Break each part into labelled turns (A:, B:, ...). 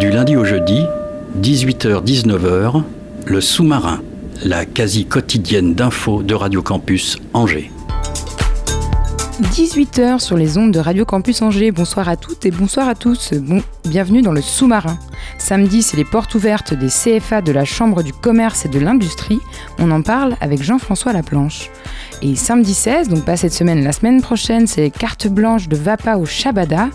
A: Du lundi au jeudi, 18h-19h, le sous-marin, la quasi quotidienne d'infos de Radio Campus Angers.
B: 18h sur les ondes de Radio Campus Angers. Bonsoir à toutes et bonsoir à tous. Bienvenue dans le sous-marin. Samedi, c'est les portes ouvertes des CFA de la Chambre du commerce et de l'industrie. On en parle avec Jean-François Laplanche. Et samedi 16, donc pas cette semaine, la semaine prochaine, c'est carte blanche de Vapa au Shabada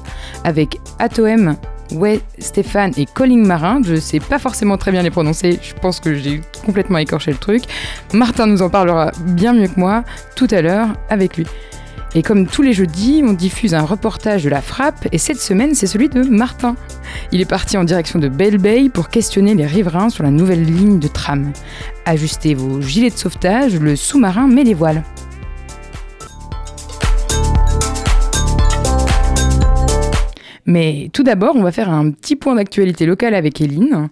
B: avec Atoem, Ouais, Stéphane et Colling Marin. Je sais pas forcément très bien les prononcer. Je pense que j'ai complètement écorché le truc. Martin nous en parlera bien mieux que moi tout à l'heure avec lui. Et comme tous les jeudis, on diffuse un reportage de la frappe et cette semaine, c'est celui de Martin. Il est parti en direction de Belle Bay pour questionner les riverains sur la nouvelle ligne de tram. Ajustez vos gilets de sauvetage, le sous-marin met les voiles. Mais tout d'abord, on va faire un petit point d'actualité locale avec Eline.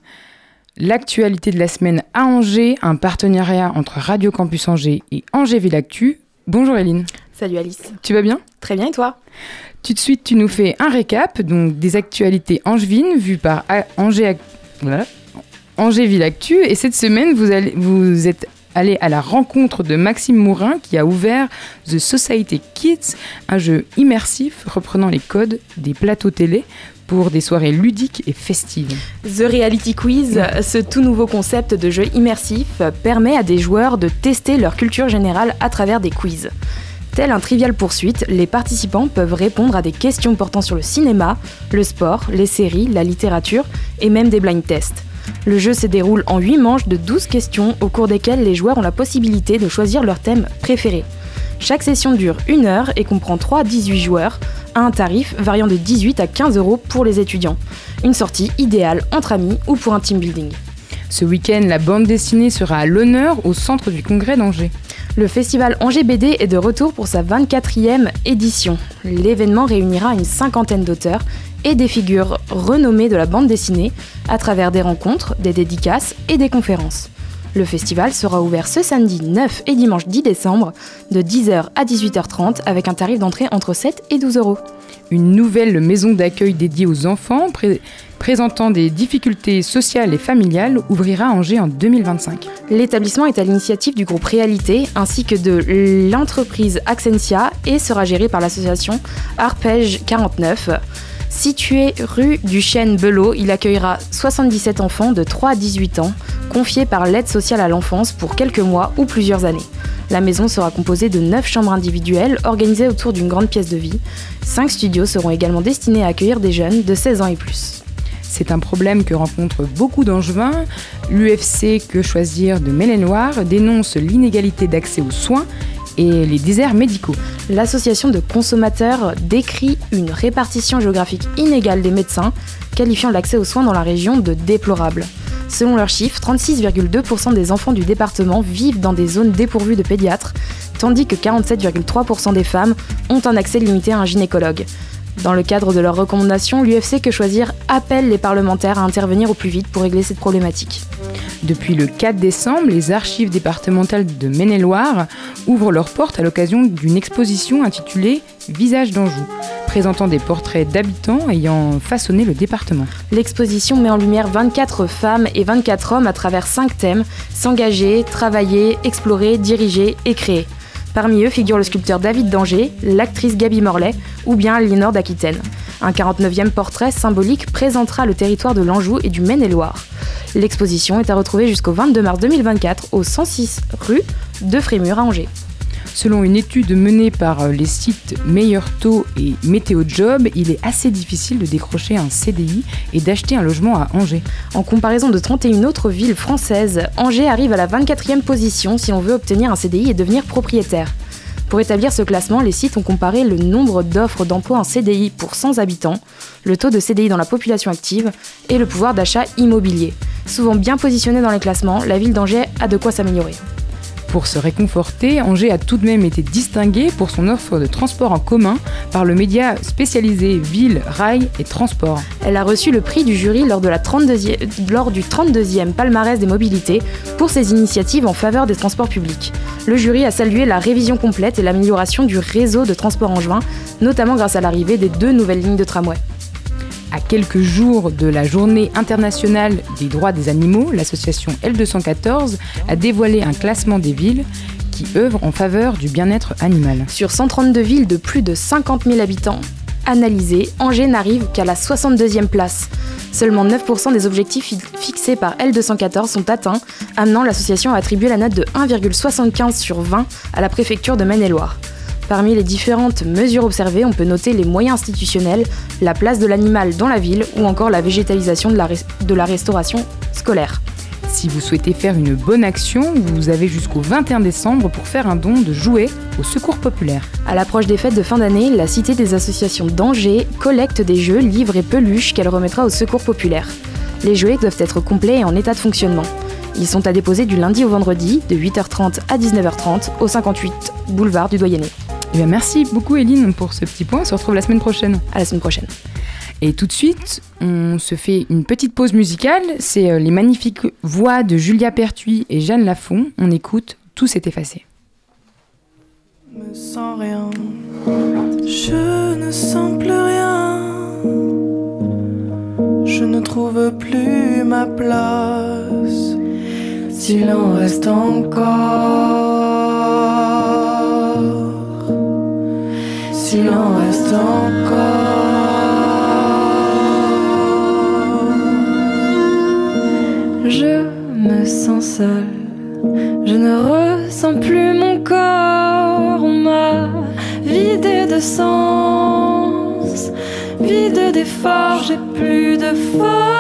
B: L'actualité de la semaine à Angers, un partenariat entre Radio Campus Angers et Angers Ville Actu. Bonjour Eline,
C: Salut Alice.
B: tu vas bien?
C: Très bien et toi?
B: Tout de suite, tu nous fais un récap donc des actualités angevines vues par A- Angers, voilà, Angers Ville Actu. Et cette semaine, vous, allez, vous êtes allé à la rencontre de Maxime Mourin qui a ouvert The Society Kids, un jeu immersif reprenant les codes des plateaux télé pour des soirées ludiques et festives.
C: The Reality Quiz, ce tout nouveau concept de jeu immersif, permet à des joueurs de tester leur culture générale à travers des quiz. Tel un trivial poursuite, les participants peuvent répondre à des questions portant sur le cinéma, le sport, les séries, la littérature et même des blind tests. Le jeu se déroule en 8 manches de 12 questions au cours desquelles les joueurs ont la possibilité de choisir leur thème préféré. Chaque session dure une heure et comprend 3 à 18 joueurs, à un tarif variant de 18 à 15 euros pour les étudiants. Une sortie idéale entre amis ou pour un team building.
B: Ce week-end, la bande dessinée sera à l'honneur au centre du congrès d'Angers.
C: Le festival Angers BD est de retour pour sa 24e édition. L'événement réunira une cinquantaine d'auteurs et des figures renommées de la bande dessinée à travers des rencontres, des dédicaces et des conférences. Le festival sera ouvert ce samedi 9 et dimanche 10 décembre de 10h à 18h30 avec un tarif d'entrée entre 7 et 12 euros.
B: Une nouvelle maison d'accueil dédiée aux enfants pré- présentant des difficultés sociales et familiales ouvrira à Angers en 2025.
C: L'établissement est à l'initiative du groupe Réalité ainsi que de l'entreprise Accentia et sera géré par l'association Arpège 49. Situé rue du Chêne Belot, il accueillera 77 enfants de 3 à 18 ans, confiés par l'aide sociale à l'enfance pour quelques mois ou plusieurs années. La maison sera composée de 9 chambres individuelles organisées autour d'une grande pièce de vie. 5 studios seront également destinés à accueillir des jeunes de 16 ans et plus.
B: C'est un problème que rencontrent beaucoup d'Angevins. L'UFC Que Choisir de Maine-et-Loire dénonce l'inégalité d'accès aux soins et les déserts médicaux.
C: L'association de consommateurs décrit une répartition géographique inégale des médecins, qualifiant l'accès aux soins dans la région de déplorable. Selon leurs chiffres, 36,2% des enfants du département vivent dans des zones dépourvues de pédiatres, tandis que 47,3% des femmes ont un accès limité à un gynécologue. Dans le cadre de leurs recommandations, l'UFC Que Choisir appelle les parlementaires à intervenir au plus vite pour régler cette problématique.
B: Depuis le 4 décembre, les archives départementales de Maine-et-Loire ouvrent leurs portes à l'occasion d'une exposition intitulée Visage d'Anjou, présentant des portraits d'habitants ayant façonné le département.
C: L'exposition met en lumière 24 femmes et 24 hommes à travers 5 thèmes s'engager, travailler, explorer, diriger et créer. Parmi eux figurent le sculpteur David Danger, l'actrice Gaby Morlaix ou bien Léonore d'Aquitaine. Un 49e portrait symbolique présentera le territoire de l'Anjou et du Maine-et-Loire. L'exposition est à retrouver jusqu'au 22 mars 2024 au 106 rue de Frémur à Angers.
B: Selon une étude menée par euh, les sites Meilleur Taux et Météo Job, il est assez difficile de décrocher un CDI et d'acheter un logement à Angers.
C: En comparaison de 31 autres villes françaises, Angers arrive à la 24e position si l'on veut obtenir un CDI et devenir propriétaire. Pour établir ce classement, les sites ont comparé le nombre d'offres d'emploi en CDI pour 100 habitants, le taux de CDI dans la population active et le pouvoir d'achat immobilier. Souvent bien positionné dans les classements, la ville d'Angers a de quoi s'améliorer.
B: Pour se réconforter, Angers a tout de même été distingué pour son offre de transport en commun par le média spécialisé Ville, Rail et Transport.
C: Elle a reçu le prix du jury lors, de la 32e, lors du 32e palmarès des mobilités pour ses initiatives en faveur des transports publics. Le jury a salué la révision complète et l'amélioration du réseau de transport en juin, notamment grâce à l'arrivée des deux nouvelles lignes de tramway.
B: À quelques jours de la journée internationale des droits des animaux, l'association L214 a dévoilé un classement des villes qui œuvrent en faveur du bien-être animal.
C: Sur 132 villes de plus de 50 000 habitants analysées, Angers n'arrive qu'à la 62e place. Seulement 9% des objectifs fixés par L214 sont atteints, amenant l'association à attribuer la note de 1,75 sur 20 à la préfecture de Maine-et-Loire. Parmi les différentes mesures observées, on peut noter les moyens institutionnels, la place de l'animal dans la ville ou encore la végétalisation de la, de la restauration scolaire.
B: Si vous souhaitez faire une bonne action, vous avez jusqu'au 21 décembre pour faire un don de jouets au secours populaire.
C: À l'approche des fêtes de fin d'année, la Cité des associations d'Angers collecte des jeux, livres et peluches qu'elle remettra au secours populaire. Les jouets doivent être complets et en état de fonctionnement. Ils sont à déposer du lundi au vendredi, de 8h30 à 19h30, au 58 boulevard du Doyenné.
B: Eh merci beaucoup Eline pour ce petit point. On se retrouve la semaine prochaine.
C: À la semaine prochaine.
B: Et tout de suite, on se fait une petite pause musicale. C'est euh, les magnifiques voix de Julia Pertuis et Jeanne Lafont. On écoute Tout s'est effacé.
D: Me sens rien. Je ne sens plus rien. Je ne trouve plus ma place. S'il en reste encore. S'il en reste encore. Je me sens seule, je ne ressens plus mon corps, on m'a vidé de sens, vide d'efforts, j'ai plus de force.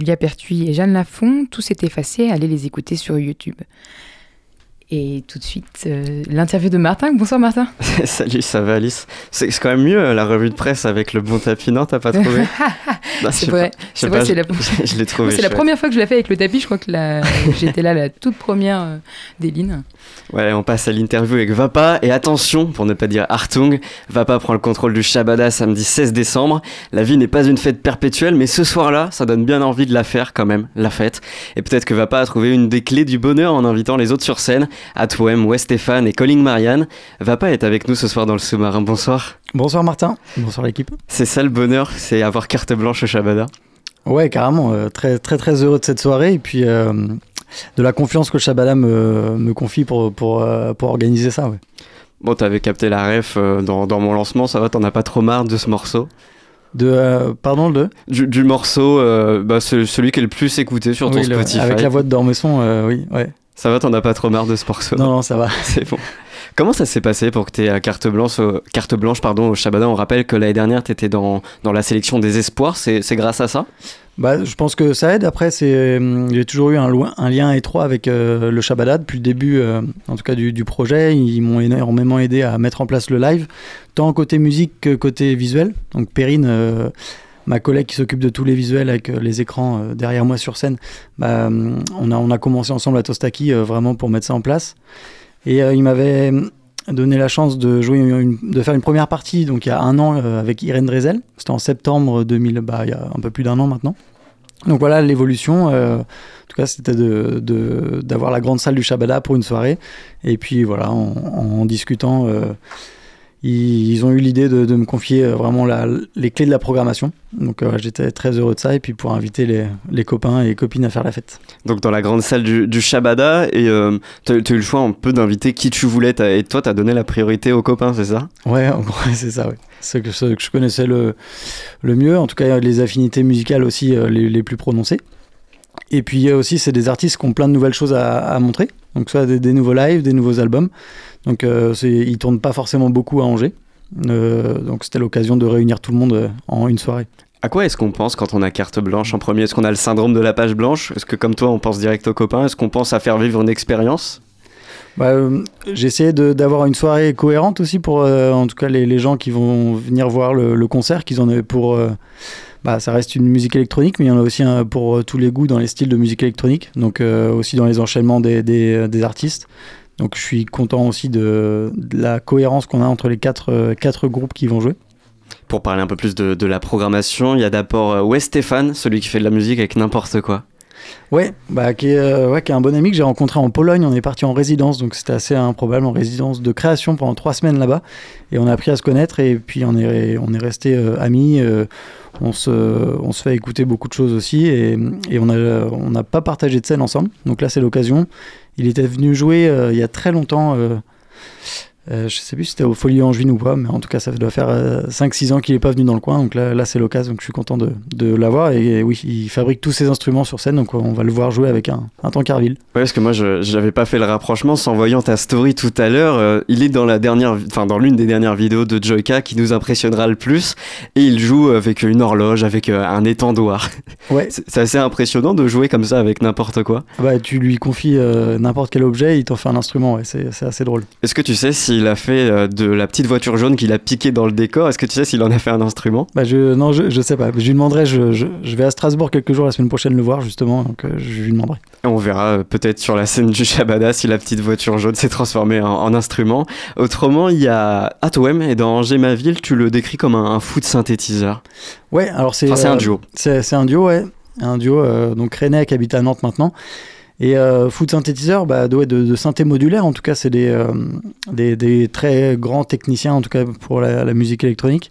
B: Julia Pertuis et Jeanne Lafont. Tout s'est effacé. Allez les écouter sur YouTube. Et tout de suite, euh, l'interview de Martin. Bonsoir Martin.
E: Salut, ça va Alice? C'est quand même mieux euh, la revue de presse avec le bon tapis, non? T'as pas trouvé?
B: C'est vrai. C'est la-
E: trouvé
B: C'est la première fois que je l'ai fait avec le tapis. Je crois que la- j'étais là la toute première euh, des lignes.
E: Ouais, on passe à l'interview avec Vapa. Et attention, pour ne pas dire Hartung, Vapa prend le contrôle du Shabada samedi 16 décembre. La vie n'est pas une fête perpétuelle, mais ce soir-là, ça donne bien envie de la faire quand même, la fête. Et peut-être que Vapa a trouvé une des clés du bonheur en invitant les autres sur scène, Atwem, West Stéphane et Colling Marianne. Vapa est avec nous ce soir dans le sous-marin. Bonsoir.
F: Bonsoir Martin, bonsoir l'équipe.
E: C'est ça le bonheur, c'est avoir carte blanche au Shabada.
F: Ouais, carrément, euh, très très très heureux de cette soirée et puis euh, de la confiance que le Shabada me, me confie pour, pour, euh, pour organiser ça. Ouais.
E: Bon, t'avais capté la ref dans, dans mon lancement, ça va, t'en as pas trop marre de ce morceau?
F: De, euh, pardon, de?
E: Du, du morceau, euh, bah, ce- celui qui est le plus écouté sur ton
F: Oui, le-
E: Spotify.
F: Avec la voix de Dormesson, euh, oui, ouais.
E: Ça va, t'en as pas trop marre de ce morceau
F: Non, non, ça va.
E: C'est bon. Comment ça s'est passé pour que tu aies carte blanche, au, carte blanche pardon, au Shabada? On rappelle que l'année dernière, tu étais dans, dans la sélection des espoirs. C'est c'est grâce à ça?
F: Bah, je pense que ça aide. Après, c'est, euh, j'ai toujours eu un, loin- un lien étroit avec euh, le Shabada depuis le début, euh, en tout cas du, du projet. Ils m'ont énormément aidé à mettre en place le live, tant côté musique que côté visuel. Donc Perrine, euh, ma collègue qui s'occupe de tous les visuels avec euh, les écrans euh, derrière moi sur scène, bah, euh, on, a, commencé ensemble à Tostaki vraiment pour mettre ça en place. Et il m'avait donné la chance de jouer de faire une première partie donc il y a un an avec Irène Drezel. C'était en septembre 2000 bah il y a un peu plus d'un an maintenant. Donc voilà l'évolution en tout cas c'était de de- d'avoir la grande salle du Shabada pour une soirée. Et puis voilà en, discutant ils, ils ont eu l'idée de, de me confier euh, vraiment la- les clés de la programmation donc euh, j'étais très heureux de ça et puis pour inviter les, les copains et copines à faire la fête
E: Donc dans la grande salle du, du Shabada. Et tu as, eu le choix un peu d'inviter qui tu voulais. Et toi, tu as donné la priorité aux copains, c'est ça?
F: Ouais, en gros, c'est ça, ouais. Ceux que, ceux que je connaissais le, le mieux, en tout cas les affinités musicales aussi euh, les, les plus prononcées. Et puis euh, aussi, c'est des artistes qui ont plein de nouvelles choses à, à montrer. Donc soit des, des nouveaux lives, des nouveaux albums. Donc euh, ils tournent pas forcément beaucoup à Angers. Euh, donc c'était l'occasion de réunir tout le monde euh, en une soirée.
E: À quoi est-ce qu'on pense quand on a carte blanche en premier? Est-ce qu'on a le syndrome de la page blanche? Est-ce que comme toi, on pense direct aux copains? Est-ce qu'on pense à faire vivre une expérience?
F: Bah, euh, j'ai essayé d'avoir une soirée cohérente aussi pour, euh, en tout cas, les, les gens qui vont venir voir le, le concert, qu'ils en aient pour. euh, bah, ça reste une musique électronique, mais il y en a aussi un pour tous les goûts dans les styles de musique électronique, donc aussi dans les enchaînements des, des, des artistes. Donc je suis content aussi de, de la cohérence qu'on a entre les quatre, euh, quatre groupes qui vont jouer.
E: Pour parler un peu plus de, de la programmation, il y a d'abord euh, Wes Stéphane, celui qui fait de la musique avec n'importe quoi.
F: Ouais, bah, qui, est, euh, ouais, qui est un bon ami que j'ai rencontré en Pologne. On est parti en résidence, donc c'était assez improbable, en résidence de création pendant trois semaines là-bas. Et on a appris à se connaître et puis on est, on est resté amis. euh, on, se, on se fait écouter beaucoup de choses aussi et, et on n'a on n'a pas partagé de scène ensemble. Donc là, c'est l'occasion. Il était venu jouer euh, il y a très longtemps. Euh, euh, je sais plus si c'était au Folie Angevine ou pas, mais en tout cas, ça doit faire 5-6 ans qu'il n'est pas venu dans le coin. Donc là, là c'est l'occasion, donc je suis content de, de l'avoir. Et, oui, il fabrique tous ses instruments sur scène, donc on va le voir jouer avec un, un tankerville.
E: Ouais, parce que moi, je n'avais pas fait le rapprochement sans voyant ta story tout à l'heure. euh, il est dans la dernière, enfin dans l'une des dernières vidéos de Joyka qui nous impressionnera le plus, et il joue avec une horloge, avec euh, un étendoir.
F: Ouais,
E: C'est assez impressionnant de jouer comme ça avec n'importe quoi.
F: bah, tu lui confies euh, n'importe quel objet, il t'en fait un instrument, ouais, c'est assez drôle.
E: Est-ce que tu sais s'il a fait euh, de la petite voiture jaune qu'il a piqué dans le décor Est-ce que tu sais s'il en a fait un instrument?
F: Bah, je, non, je, je sais pas, je lui demanderai, je, je, je vais à Strasbourg quelques jours la semaine prochaine le voir justement, donc euh, je lui demanderai.
E: Et On verra euh, peut-être sur la scène du Shabada si la petite voiture jaune s'est transformée en, en instrument. Autrement, il y a Atwem, et dans Angers ma ville, tu le décris comme un, un foot synthétiseur.
F: Ouais, alors c'est
E: Enfin, c'est un duo.
F: C'est c'est un duo, ouais. Un duo, euh, donc René qui habite à Nantes maintenant. Et euh, Food Synthétiseur, bah, de, ouais, de, de synthé modulaire, en tout cas, c'est des, euh, des, des très grands techniciens, en tout cas pour la, la musique électronique.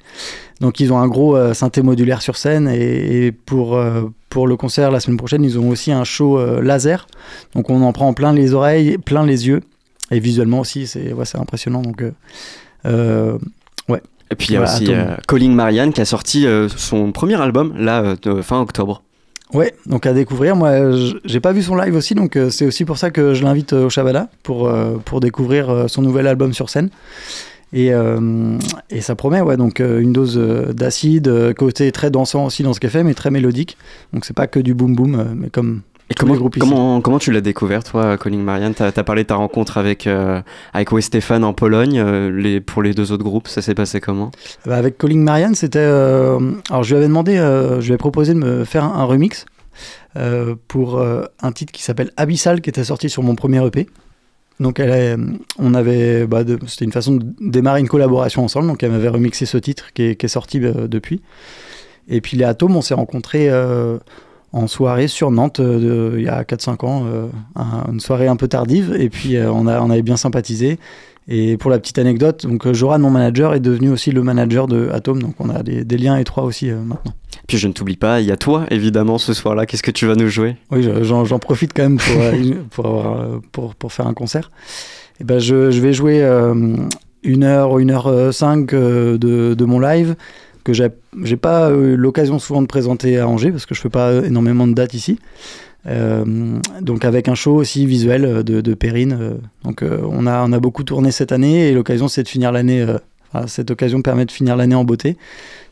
F: Donc ils ont un gros euh, synthé modulaire sur scène et, et pour, euh, pour le concert la semaine prochaine, ils ont aussi un show euh, laser. Donc on en prend plein les oreilles, plein les yeux. Et visuellement aussi, c'est ouais, impressionnant. Donc, euh,
E: Et puis il y a
F: Voilà,
E: aussi Colling Marianne qui a sorti son premier album, là, fin octobre.
F: Ouais, donc à découvrir. Moi, j'ai pas vu son live aussi, donc euh, c'est aussi pour ça que je l'invite euh, au Shabada pour, euh, pour découvrir son nouvel album sur scène. Et, et ça promet, ouais, donc une dose d'acide, côté très dansant aussi dans ce qu'elle fait, mais très mélodique. Donc c'est pas que du boom boom, mais comme
E: Et comment, tu l'as découvert, toi, Calling Marianne? T'as as parlé de ta rencontre avec, euh, avec en Pologne. euh, les, pour les deux autres groupes, ça s'est passé comment?
F: Bah, avec Calling Marianne, c'était. euh, alors, je lui avais demandé, euh, je lui ai proposé de me faire un, un remix pour un titre qui s'appelle Abyssal, qui était sorti sur mon premier EP. Donc, elle est- on avait. Bah, c'était une façon de démarrer une collaboration ensemble. Donc, elle m'avait remixé ce titre qui est, qui est sorti depuis. Et puis, les Atomes, on s'est rencontrés en soirée sur Nantes euh, il y a 4-5 ans. euh, un- une soirée un peu tardive. Et puis, euh, on, a, on avait bien sympathisé. Et pour la petite anecdote, donc Joran, mon manager, est devenu aussi le manager de Atom, donc on a des, des liens étroits aussi maintenant.
E: Puis je ne t'oublie pas, il y a toi, évidemment, ce soir-là. Qu'est-ce que tu vas nous jouer?
F: Oui, je- j'en profite quand même pour, pour, avoir, pour, pour faire un concert. Et ben je, je vais jouer euh, une heure, une heure euh, cinq euh, de, de mon live que j'ai pas eu l'occasion souvent de présenter à Angers parce que je fais pas énormément de dates ici. Euh, donc avec un show aussi visuel de, de Perrine. euh, donc euh, on, a, on a beaucoup tourné cette année et l'occasion c'est de finir l'année. euh, enfin, cette occasion permet de finir l'année en beauté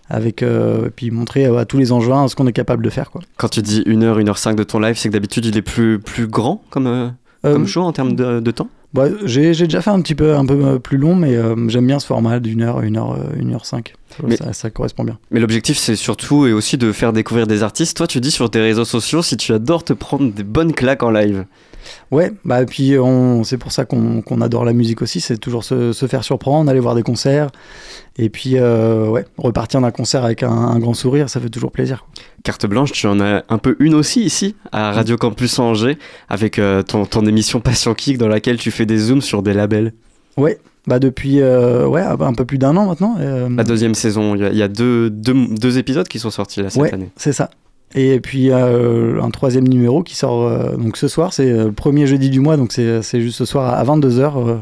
F: avec et puis montrer à tous les enjeux ce qu'on est capable de faire quoi.
E: Quand tu dis 1 heure, 1 heure 5 de ton live, c'est que d'habitude il est plus, plus grand comme, comme show en termes de, de temps?
F: Bah, j'ai déjà fait un petit peu un peu euh, plus long, mais euh, j'aime bien ce format d'une heure, une heure, euh, une heure cinq.
E: Mais-
F: Ça, ça correspond bien.
E: Mais l'objectif, c'est surtout et aussi de faire découvrir des artistes. Toi, tu dis sur tes réseaux sociaux si tu adores te prendre des bonnes claques en live.
F: Ouais, bah et puis on, c'est pour ça qu'on qu'on adore la musique aussi, c'est toujours se, se faire surprendre, aller voir des concerts, et puis euh, ouais, repartir d'un concert avec un, un grand sourire, ça fait toujours plaisir.
E: Carte blanche, tu en as un peu une aussi ici, à Radio Campus Angers, avec euh, ton, ton émission Passion Kick dans laquelle tu fais des zooms sur des labels.
F: Ouais, bah depuis euh, ouais un peu plus d'un an maintenant.
E: La deuxième saison, il y a, il y a deux, deux, deux épisodes qui sont sortis là cette
F: Ouais.
E: année.
F: C'est ça. Et puis euh, un troisième numéro qui sort euh, donc ce soir, c'est euh, le premier jeudi du mois, donc c'est juste ce soir à 22h.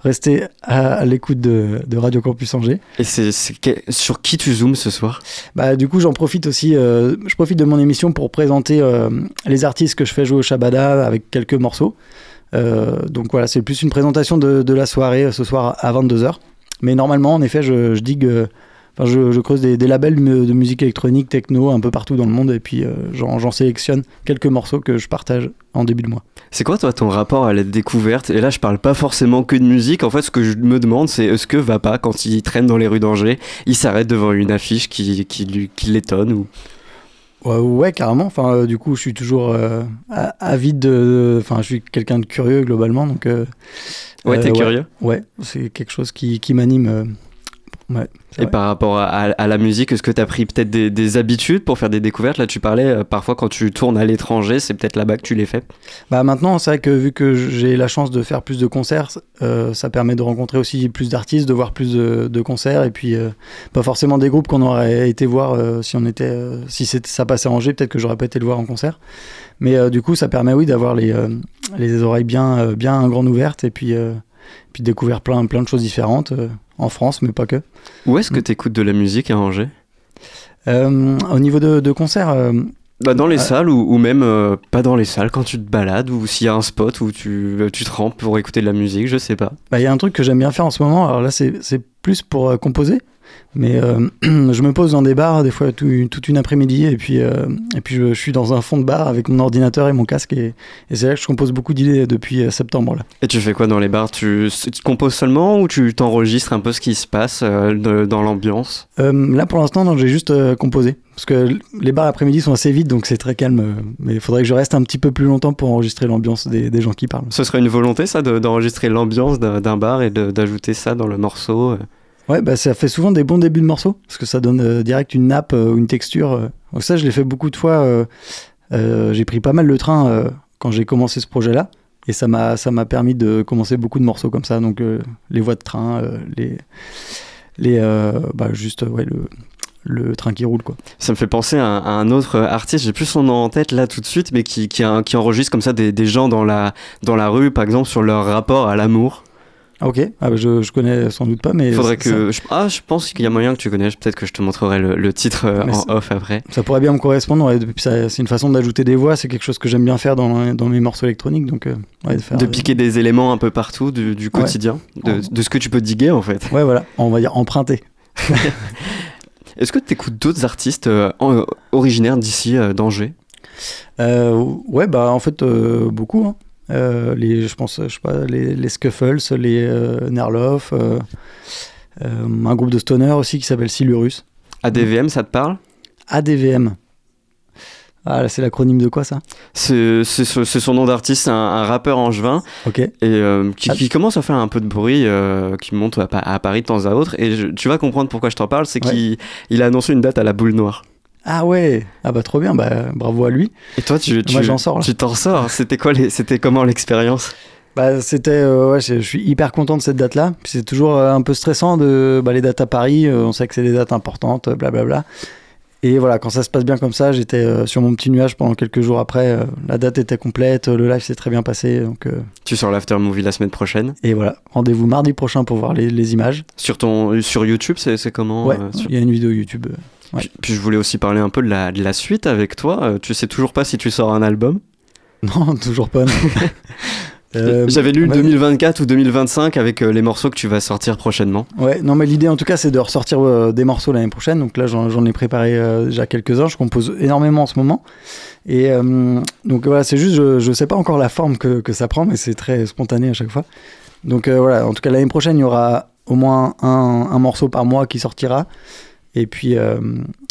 F: restez à, à l'écoute de, de Radio Campus Angers.
E: Et c'est sur qui tu zoomes ce soir?
F: Bah, du coup, j'en profite aussi, euh, je profite de mon émission pour présenter euh, les artistes que je fais jouer au Shabada avec quelques morceaux. Euh, donc voilà, c'est plus une présentation de, de la soirée euh, ce soir à 22h. Mais normalement, en effet, je, je digue, euh, enfin, je, je creuse des, des labels de musique électronique, techno, un peu partout dans le monde, et puis euh, j'en sélectionne quelques morceaux que je partage en début de mois.
E: C'est quoi toi ton rapport à la découverte? Et là je parle pas forcément que de musique, en fait ce que je me demande c'est est-ce que Vapa quand il traîne dans les rues d'Angers, il s'arrête devant une affiche qui, qui, l'étonne ou...
F: Ouais, ouais, carrément. Enfin, euh, du coup, je suis toujours euh, avide de. Enfin, je suis quelqu'un de curieux globalement, donc. euh,
E: Ouais, t'es curieux?
F: Ouais, c'est quelque chose qui, qui m'anime. Ouais,
E: Et
F: vrai.
E: par rapport à, à- à la musique, est-ce que tu as pris peut-être des, des habitudes pour faire des découvertes? Là, tu parlais euh, parfois quand tu tournes à l'étranger, c'est peut-être là-bas que tu les fais.
F: Bah maintenant, c'est vrai que vu que j'ai la chance de faire plus de concerts, euh, ça permet de rencontrer aussi plus d'artistes, de voir plus de, de concerts, et puis euh, pas forcément des groupes qu'on aurait été voir si on était, si ça passait à Angers, peut-être que j'aurais pas été le voir en concert. Mais du coup, ça permet oui d'avoir les, les oreilles bien, bien grandes ouvertes, et puis puis découvrir plein, plein de choses différentes en France, mais pas que.
E: Où est-ce que
F: Mm.
E: tu écoutes de la musique à Angers?
F: Euh, au niveau de, de concerts. euh,
E: bah, Dans les
F: Euh.
E: salles ou, ou même pas dans les salles, quand tu te balades ou s'il y a un spot où tu, tu te rends pour écouter de la musique, je sais pas.
F: Bah, Il y a un truc que j'aime bien faire en ce moment. Alors là, c'est plus pour composer. Mais euh, je me pose dans des bars, des fois tout- toute une après-midi, et puis, euh, et puis je, je suis dans un fond de bar avec mon ordinateur et mon casque. Et, et c'est là que je compose beaucoup d'idées depuis euh, septembre. Là.
E: Et tu fais quoi dans les bars? Tu, tu composes seulement ou tu t'enregistres un peu ce qui se passe euh, de- dans l'ambiance?
F: Là, pour l'instant, non, j'ai juste composé. Parce que les bars après-midi sont assez vides, donc c'est très calme. Mais il faudrait que je reste un petit peu plus longtemps pour enregistrer l'ambiance des, des gens qui parlent.
E: Ce serait une volonté, ça, de- d'enregistrer l'ambiance d'un bar et d'ajouter ça dans le morceau.
F: Ouais, bah ça fait souvent des bons débuts de morceaux, parce que ça donne euh, direct une nappe euh, ou une texture. euh. Donc ça, je l'ai fait beaucoup de fois. euh, euh, j'ai pris pas mal le train euh, quand j'ai commencé ce projet-là, et ça m'a ça m'a permis de commencer beaucoup de morceaux comme ça. Donc euh, les voies de train, euh, les les euh, bah juste euh, ouais le le train qui roule quoi.
E: Ça me fait penser à, un- autre artiste, j'ai plus son nom en tête là tout de suite, mais qui, qui, qui enregistre comme ça des, des gens dans la, dans la rue, par exemple, sur leur rapport à l'amour.
F: Ah, ok, ah, bah, je, je connais sans doute pas, mais.
E: Faudrait que. je- Ah, je pense qu'il y a moyen que tu connaisses. Peut-être que je te montrerai le, le titre euh, en off après.
F: Ça pourrait bien me correspondre, ouais, c'est une façon d'ajouter des voix, c'est quelque chose que j'aime bien faire dans, dans mes morceaux électroniques, donc euh, ouais, de faire.
E: De piquer des éléments un peu partout du, du quotidien, de, ce que tu peux diguer en fait.
F: Ouais, voilà, on va dire emprunter.
E: Est-ce que tu écoutes d'autres artistes euh, originaires d'ici, euh, d'Angers?
F: Euh, ouais, bah en fait, euh, beaucoup. hein. Euh, les, je pense, je sais pas, les, les Scuffles, les euh, Nerloff, euh, euh, un groupe de stoner aussi qui s'appelle Silurus.
E: ADVM, ça te parle?
F: ADVM. Ah, c'est l'acronyme de quoi ça?
E: C'est c'est ce- c'est son nom d'artiste, un, un rappeur angevin
F: Ok.
E: et qui,
F: Ah.
E: qui commence à faire un peu de bruit, qui monte à, Pa- à Paris de temps à autre. Et je- tu vas comprendre pourquoi je t'en parle, c'est
F: Ouais.
E: qu'il il a annoncé une date à la boule noire.
F: Ah ouais, ah bah trop bien, bah bravo à lui.
E: Et toi, tu tu-
F: Moi, j'en sors, là.
E: Tu t'en sors. C'était quoi les- C'était comment l'expérience?
F: Bah c'était, euh, ouais, je suis hyper content de cette date-là. Puis C'est toujours euh, un peu stressant de bah, les dates à Paris. euh, on sait que c'est des dates importantes, blablabla. Et voilà, quand ça se passe bien comme ça, j'étais sur mon petit nuage pendant quelques jours après. la date était complète, le live s'est très bien passé. Donc, euh,
E: Tu sors l'after movie la semaine prochaine?
F: et voilà, rendez-vous mardi prochain pour voir les, les images.
E: Sur, ton, sur YouTube, c'est c'est comment?
F: Ouais,
E: euh, sur-
F: il y a une vidéo YouTube. Ouais.
E: Puis, puis je voulais aussi parler un peu de la, de la suite avec toi. Euh, tu sais toujours pas si tu sors un album?
F: Non, toujours pas. Euh,
E: J'avais lu
F: ouais.
E: 2024 ou 2025 avec euh, les morceaux que tu vas sortir prochainement.
F: Ouais, non, mais l'idée en tout cas, c'est de ressortir euh, des morceaux l'année prochaine. Donc là, j'en ai préparé déjà quelques-uns. Je compose énormément en ce moment. Et donc voilà, c'est juste, je, je sais pas encore la forme que, que ça prend, mais c'est très spontané à chaque fois. Donc voilà, en tout cas, l'année prochaine, il y aura au moins un, un morceau par mois qui sortira. Et puis, euh,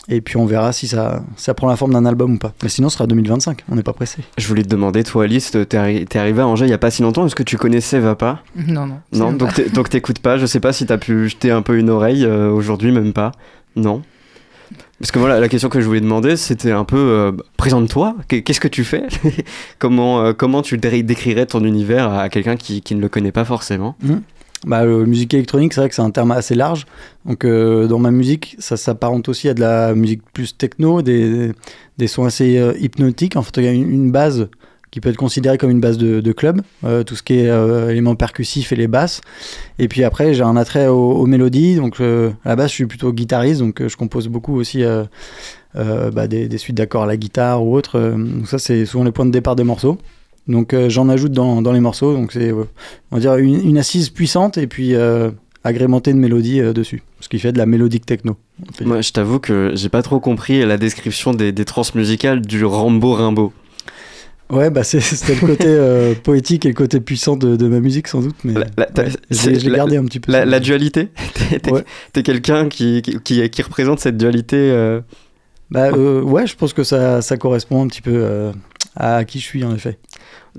F: et puis on verra si ça, ça prend la forme d'un album ou pas. Mais sinon, ce sera 2025. On n'est pas pressé.
E: Je voulais te demander, toi Alice, t'es arri- arrivé à Angers il y a pas si longtemps, est-ce que tu connaissais Vapa?
B: Non, non.
E: Non, donc t'écoutes pas, je sais pas si t'as pu jeter un peu une oreille euh, aujourd'hui, même pas. Non Parce que voilà, la question que je voulais demander, c'était un peu, euh, présente-toi, Qu'est- qu'est-ce que tu fais? Comment, euh, comment tu dé- décrirais ton univers à quelqu'un qui, qui ne le connaît pas forcément?
F: Bah, musique électronique, c'est vrai que c'est un terme assez large. Donc, euh, dans ma musique, ça s'apparente aussi à de la musique plus techno, des, sons assez euh, hypnotiques. En fait, il y a une, base qui peut être considérée comme une base de, club, euh, tout ce qui est éléments percussifs et les basses. Et puis après, j'ai un attrait aux, mélodies. Donc, à la base, je suis plutôt guitariste, donc je compose beaucoup aussi bah, des, des suites d'accords à la guitare ou autre. Donc, ça, c'est souvent les points de départ des morceaux. Donc, euh, j'en ajoute dans, dans les morceaux. Donc, c'est euh, on va dire une, une assise puissante et puis euh, agrémentée de mélodies euh, dessus. Ce qui fait de la mélodique techno.
E: Moi, je t'avoue que j'ai pas trop compris la description des, des trans musicales du Rambo Rimbaud.
F: Ouais, bah c'est- c'était le côté euh, poétique et le côté puissant de, de ma musique sans doute, mais
E: La- la-
F: ouais, je l'ai gardé un petit peu.
E: La, la dualité? T'es
F: Ouais.
E: quelqu'un qui, qui, qui, représente cette dualité euh,
F: Bah ouais, je pense que ça, ça correspond un petit peu à qui je suis en effet.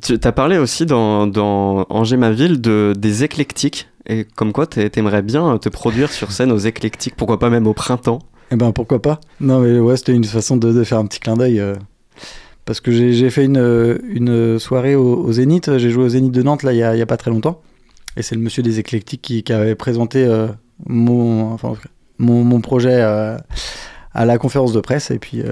E: Tu as parlé aussi dans, dans Angers ma ville de, des éclectiques. Et comme quoi, t'aimerais bien te produire sur scène aux éclectiques, pourquoi pas même au printemps?
F: Eh ben pourquoi pas? Non mais ouais, c'était une façon de, de faire un petit clin d'œil. euh, parce que j'ai fait une, euh, une soirée au, au Zénith, j'ai joué au Zénith de Nantes là il y a, il y a pas très longtemps. Et c'est le monsieur des éclectiques qui, qui avait présenté euh, mon, enfin, mon, mon projet euh, à la conférence de presse. Et puis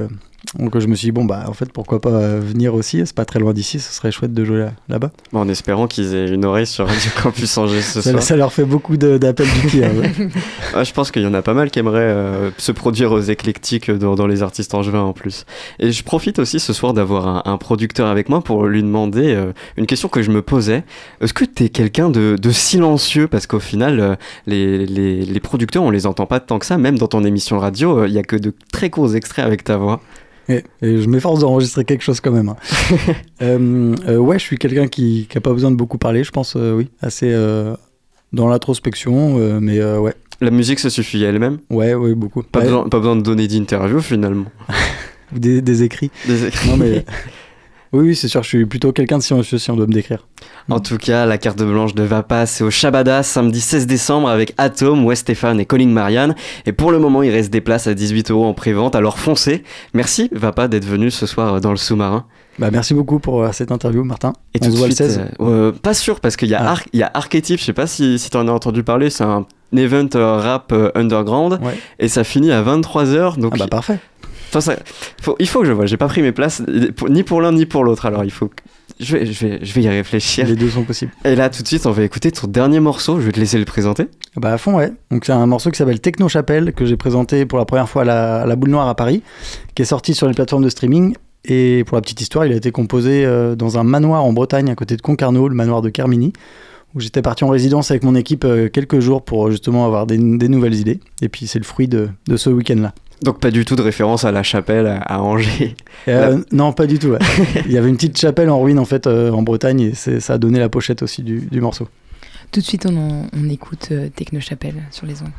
F: donc je me suis dit, bon bah en fait pourquoi pas venir aussi, c'est pas très loin d'ici, ce serait chouette de jouer là- là-bas.
E: Bon, en espérant qu'ils aient une oreille sur Radio Campus Angers ce
F: ça,
E: soir.
F: ça leur fait beaucoup d'appels du pied. hein, ouais.
E: Ah, je pense qu'il y en a pas mal qui aimeraient euh, se produire aux éclectiques dans, dans les artistes angevins en plus. Et je profite aussi ce soir d'avoir un, un producteur avec moi pour lui demander euh, une question que je me posais. Est-ce que tu es quelqu'un de, de silencieux? Parce qu'au final, euh, les, les, les producteurs, on les entend pas tant que ça. Même dans ton émission radio, il y a que de très courts extraits avec ta voix.
F: Et, et je m'efforce d'enregistrer quelque chose quand même. hein. Euh, euh, ouais, je suis quelqu'un qui n'a pas besoin de beaucoup parler, je pense, euh, oui. Assez euh, dans l'introspection, euh, mais euh, ouais.
E: La musique se suffit à elle-même?
F: Ouais, ouais, beaucoup.
E: Pas,
F: Ouais,
E: besoin, pas besoin de donner d'interview finalement.
F: ou des, des écrits.
E: Des écrits.
F: Non, mais. oui, oui, c'est sûr, je suis plutôt quelqu'un de silencieux si on doit me décrire.
E: En tout cas, la carte blanche de Vapa, c'est au Shabada, samedi 16 décembre, avec Atom, West Stéphane et Colin Marianne. Et pour le moment, il reste des places à 18 euros en pré-vente, alors foncez. Merci, Vapa, d'être venu ce soir dans le sous-marin.
F: Bah, merci beaucoup pour euh, cette interview, Martin.
E: Et
F: on
E: tout
F: se voit
E: suite,
F: le 16.
E: euh, euh, pas sûr, parce qu'il y, a
F: Ah.
E: Ar- y a Archetype, je sais pas si, si tu en as entendu parler, c'est un event euh, rap euh, underground,
F: Ouais.
E: et ça finit à 23h, donc
F: Ah bah parfait.
E: Faut- il faut que je vois. J'ai pas pris mes places ni pour l'un ni pour l'autre. Alors il faut. que- Je vais, je vais, je vais y réfléchir.
F: Les deux sont possibles.
E: Et là, tout de suite, on va écouter ton dernier morceau. Je vais te laisser le présenter.
F: Bah à fond, ouais. Donc c'est un morceau qui s'appelle Techno Chapelle que j'ai présenté pour la première fois à la, à la Boule Noire à Paris, qui est sorti sur les plateformes de streaming. Et pour la petite histoire, il a été composé euh, dans un manoir en Bretagne à côté de Concarneau, le manoir de Carmini, où j'étais parti en résidence avec mon équipe euh, quelques jours pour justement avoir des, des nouvelles idées. Et puis c'est le fruit de, de ce week-end-là.
E: Donc pas du tout de référence à la chapelle à, Angers.
F: Euh, Non, pas du tout. ouais. il y avait une petite chapelle en ruine en fait euh, en Bretagne et c'est- ça a donné la pochette aussi du, du morceau.
B: Tout de suite, on, en- on écoute euh, Techno Chapelle sur les ondes.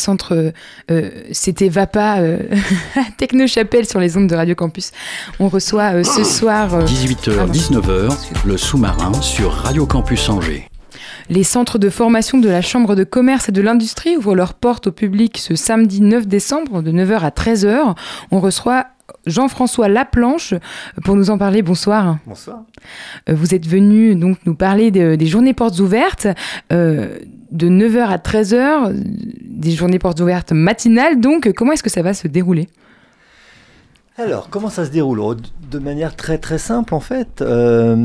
B: Les centres. Euh, C'était VAPA euh, Techno Chapelle sur les ondes de Radio Campus. On reçoit euh, ce soir.
A: 18h, 19h, le sous-marin sur Radio Campus Angers.
B: Les centres de formation de la Chambre de commerce et de l'industrie ouvrent leurs portes au public ce samedi 9 décembre de 9h à 13h. On reçoit Jean-François Laplanche pour nous en parler. Bonsoir.
G: Bonsoir.
B: Vous êtes venu donc nous parler des journées portes ouvertes de 9h à 13h, des journées portes ouvertes matinales. Donc, comment est-ce que ça va se dérouler?
G: Alors, comment ça se déroule? Oh, De manière très très simple en fait. Euh,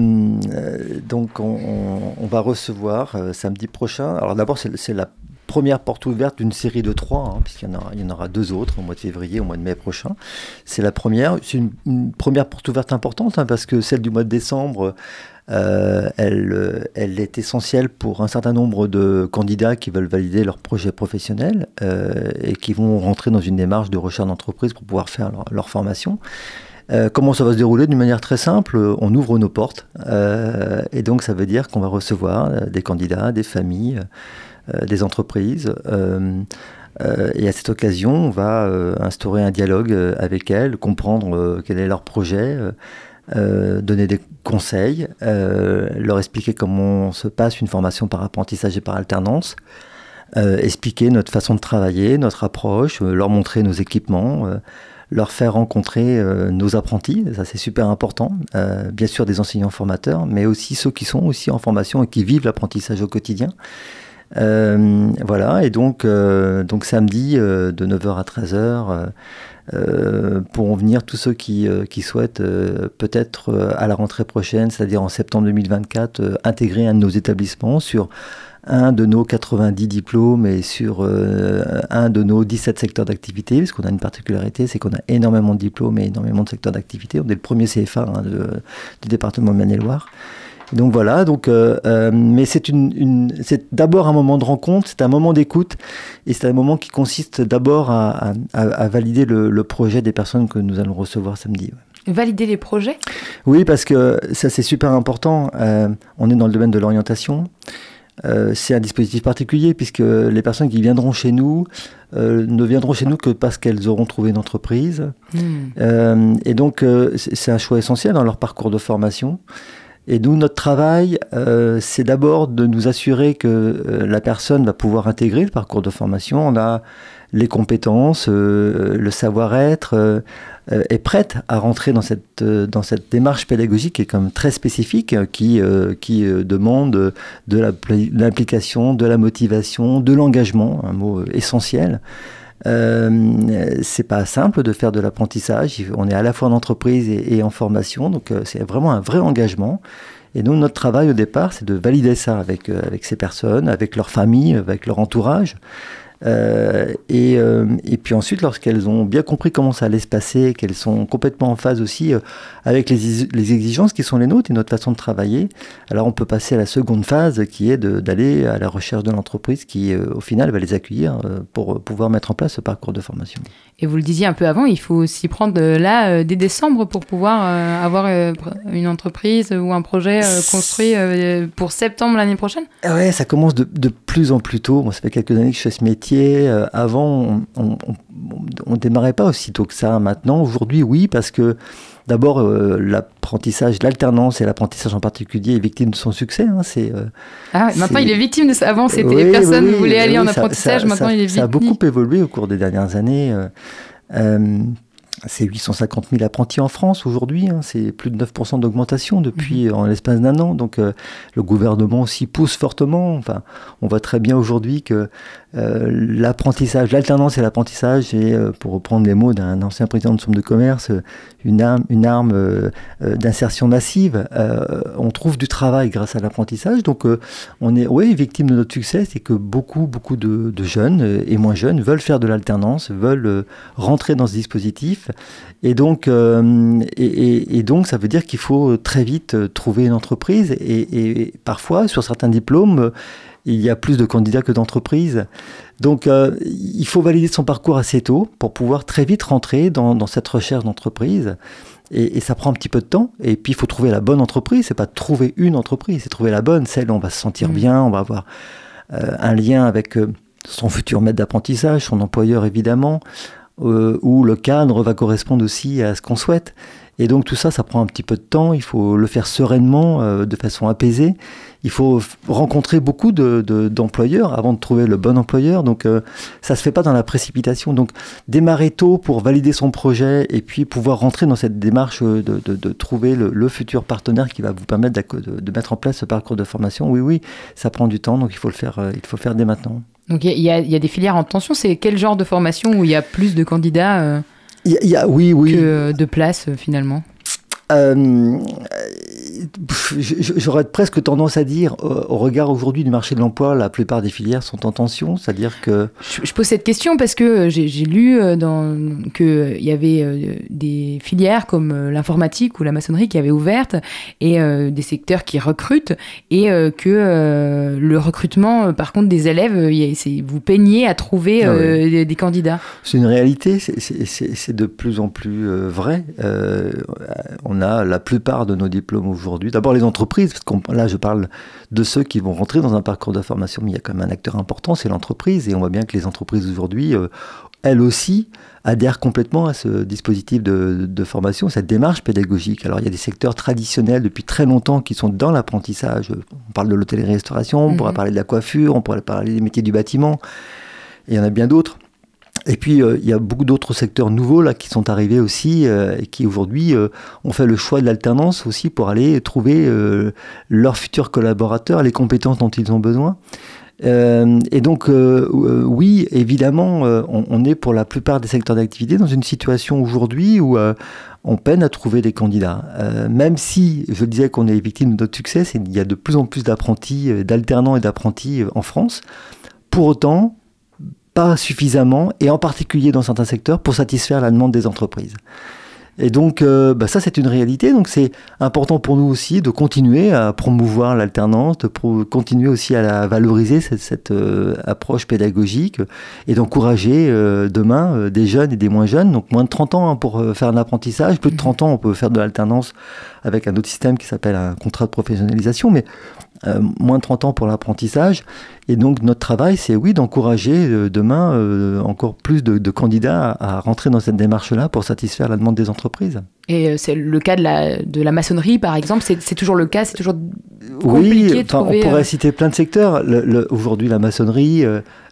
G: euh, donc, on, va recevoir euh, samedi prochain. Alors, d'abord, c'est la première porte ouverte d'une série de trois, hein, puisqu'il y, en aura, deux autres au mois de février, au mois de mai prochain. C'est la première. C'est une, première porte ouverte importante hein, parce que celle du mois de décembre euh, elle, euh, elle, est essentielle pour un certain nombre de candidats qui veulent valider leur projet professionnel euh, et qui vont rentrer dans une démarche de recherche d'entreprise pour pouvoir faire leur, formation. comment ça va se dérouler? D'une manière très simple, on ouvre nos portes et donc ça veut dire qu'on va recevoir des candidats, des familles, des entreprises. et à cette occasion, on va instaurer un dialogue avec elles, comprendre quel est leur projet, euh, donner des conseils, euh, leur expliquer comment se passe une formation par apprentissage et par alternance, euh, expliquer notre façon de travailler, notre approche, leur montrer nos équipements, leur faire rencontrer nos apprentis, ça c'est super important, bien sûr des enseignants formateurs, mais aussi ceux qui sont aussi en formation et qui vivent l'apprentissage au quotidien. Voilà, et donc, donc samedi de 9h à 13h, euh, pourront venir tous ceux qui, euh, souhaitent euh, peut-être à la rentrée prochaine, c'est-à-dire en septembre 2024, intégrer un de nos établissements sur un de nos 90 diplômes et sur un de nos 17 secteurs d'activité, parce qu'on a une particularité, c'est qu'on a énormément de diplômes et énormément de secteurs d'activité. On est le premier CFA hein, du département de Maine-et-Loire. Donc voilà, donc, euh, euh, mais c'est une, c'est d'abord un moment de rencontre, c'est un moment d'écoute, et c'est un moment qui consiste d'abord à, valider le, projet des personnes que nous allons recevoir samedi.
B: Valider les projets?
G: Oui, parce que ça c'est super important. Euh, on est dans le domaine de l'orientation. c'est un dispositif particulier puisque les personnes qui viendront chez nous ne viendront chez nous que parce qu'elles auront trouvé une entreprise. Hmm. et donc c'est un choix essentiel dans leur parcours de formation. Et nous, notre travail, euh, c'est d'abord de nous assurer que euh, la personne va pouvoir intégrer le parcours de formation. On a les compétences, euh, le savoir-être, est prête à rentrer dans cette, dans cette démarche pédagogique qui est comme très spécifique, qui, qui demande de l'implication, de la motivation, de l'engagement, un mot essentiel. Euh, c'est pas simple de faire de l'apprentissage. On est à la fois en entreprise et, en formation, donc euh, c'est vraiment un vrai engagement. Et nous, notre travail au départ, c'est de valider ça avec, euh, avec ces personnes, avec leur famille, avec leur entourage. Euh, et, euh, et, puis ensuite, lorsqu'elles ont bien compris comment ça allait se passer, qu'elles sont complètement en phase aussi euh, avec les, les, exigences qui sont les nôtres et notre façon de travailler, alors on peut passer à la seconde phase qui est d'aller à la recherche de l'entreprise qui, au final, va les accueillir pour pouvoir mettre en place ce parcours de formation.
B: Et vous le disiez un peu avant, il faut s'y prendre là dès décembre pour pouvoir avoir une entreprise ou un projet construit pour septembre l'année prochaine?
G: Ah Ouais, ça commence de, de, plus en plus tôt. Moi, ça fait quelques années que je fais ce métier euh, avant, on ne démarrait pas aussitôt que ça. Maintenant, aujourd'hui, oui, parce que d'abord, euh, l'apprentissage, l'alternance et l'apprentissage en particulier est victime de son succès. Hein, c'est,
B: euh, ah maintenant, il est victime de ça. Avant, c'était personne ne voulait aller en apprentissage. maintenant, il est victime.
G: Ça a beaucoup évolué au cours des dernières années c'est 850 000 apprentis en France aujourd'hui, hein, c'est plus de 9% d'augmentation depuis mhm. en l'espace d'un an. Donc euh, le gouvernement aussi pousse fortement. Enfin, on voit très bien aujourd'hui que euh, l'apprentissage, l'alternance et l'apprentissage est, euh, pour reprendre les mots d'un ancien président de Somme de commerce, une arme, une arme d'insertion massive. on trouve du travail grâce à l'apprentissage. Donc on est, oui, victime de notre succès, c'est que beaucoup, beaucoup de, de, jeunes et moins jeunes veulent faire de l'alternance, veulent rentrer dans ce dispositif et donc, euh, et, donc, ça veut dire qu'il faut très vite euh, trouver une entreprise. Et, parfois, sur certains diplômes, euh, il y a plus de candidats que d'entreprises. Donc, il faut valider son parcours assez tôt pour pouvoir très vite rentrer dans, cette recherche d'entreprise. Et, ça prend un petit peu de temps. Et puis, il faut trouver la bonne entreprise. C'est pas trouver une entreprise, c'est trouver la bonne, celle où on va se sentir mmh. bien, on va avoir un lien avec son futur maître d'apprentissage, son employeur évidemment. Euh, où le cadre va correspondre aussi à ce qu'on souhaite. Et donc tout ça, ça prend un petit peu de temps, il faut le faire sereinement, euh, de façon apaisée. Il faut rencontrer beaucoup d'employeurs de, avant de trouver le bon employeur. Donc euh, ça se fait pas dans la précipitation. Donc démarrer tôt pour valider son projet et puis pouvoir rentrer dans cette démarche de, de trouver le, le, futur partenaire qui va vous permettre de, mettre en place ce parcours de formation. Oui, oui, ça prend du temps, donc il faut le faire, il faut le faire dès maintenant.
B: Donc il y, y, a des filières en tension. C'est quel genre de formation où il y a plus de candidats euh,
G: y a, oui, oui.
B: que de places euh, finalement?
G: Euh, J'aurais presque tendance à dire, au regard aujourd'hui du marché de l'emploi, la plupart des filières sont en tension, c'est-à-dire que...
B: Je, pose cette question parce que j'ai lu qu'il y avait des filières comme l'informatique ou la maçonnerie qui avaient ouvertes et des secteurs qui recrutent et que le recrutement, par contre, des élèves, vous peignez à trouver ah des, des, candidats.
G: C'est une réalité, c'est de plus en plus vrai. on on a la plupart de nos diplômes aujourd'hui. D'abord les entreprises, parce que là je parle de ceux qui vont rentrer dans un parcours de formation, mais il y a quand même un acteur important, c'est l'entreprise. Et on voit bien que les entreprises aujourd'hui, euh, elles aussi, adhèrent complètement à ce dispositif de, formation, cette démarche pédagogique. Alors il y a des secteurs traditionnels depuis très longtemps qui sont dans l'apprentissage. On parle de l'hôtellerie-restauration, on pourrait mhm. parler de l'aquafure, on pourrait parler des métiers du bâtiment. Et il y en a bien d'autres. Et puis, euh, il y a beaucoup d'autres secteurs nouveaux là, qui sont arrivés aussi euh, et qui aujourd'hui euh, ont fait le choix de l'alternance aussi pour aller trouver leurs futurs collaborateurs, les compétences dont ils ont besoin. et donc, oui, évidemment, on, est pour la plupart des secteurs d'activité dans une situation aujourd'hui où on peine à trouver des candidats. même si je disais qu'on est victime de notre succès, il y a de plus en plus d'apprentis, d'alternants et d'apprentis en France. Pour autant, pas suffisamment, et en particulier dans certains secteurs, pour satisfaire la demande des entreprises. Et donc, euh, bah ça, c'est une réalité. Donc, c'est important pour nous aussi de continuer à promouvoir l'alternance, de continuer aussi à la valoriser, cette, euh, approche pédagogique, et d'encourager euh, demain des jeunes et des moins jeunes. Donc, moins de 30 ans hein, pour faire un apprentissage. Plus de 30 ans, on peut faire de l'alternance avec un autre système qui s'appelle un contrat de professionnalisation. Mais euh, moins de 30 ans pour l'apprentissage. Et donc notre travail, c'est oui d'encourager euh, demain euh, encore plus de, candidats à, rentrer dans cette démarche-là pour satisfaire la demande des entreprises.
B: Et c'est le cas de la, de la maçonnerie, par exemple, c'est toujours le cas, c'est toujours compliqué
G: oui,
B: de trouver...
G: on pourrait citer plein de secteurs. Aujourd'hui, la maçonnerie,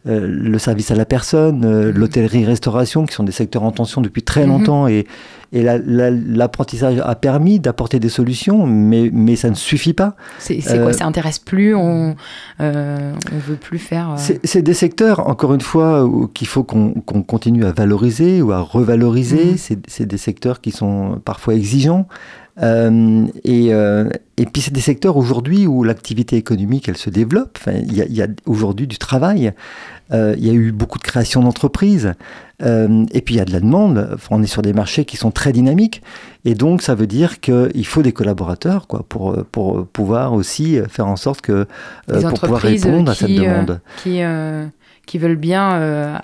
G: euh, le service à la personne, euh,
B: Mhm.
G: l'hôtellerie-restauration, qui sont des secteurs en tension depuis très
B: Mhm.
G: longtemps. Et, et la- la- l'apprentissage a permis d'apporter des solutions, mais, mais ça ne suffit pas.
B: C'est c'est
G: Euh,
B: quoi Ça intéresse plus? On euh, on veut plus faire.
G: C'est des secteurs, encore une fois, qu'il faut qu'on qu'on continue à valoriser ou à revaloriser. C'est c'est des secteurs qui sont parfois exigeants. Euh, et, euh, et puis c'est des secteurs aujourd'hui où l'activité économique, elle se développe. Enfin, Il y a, aujourd'hui du travail. Euh, il y a eu beaucoup de création d'entreprises. Et puis il y a de la demande. Enfin, on est sur des marchés qui sont très dynamiques. Et donc ça veut dire qu'il faut des collaborateurs quoi, pour, pour pouvoir aussi faire en sorte que pour pouvoir répondre à cette demande.
B: qui, qui veulent bien euh,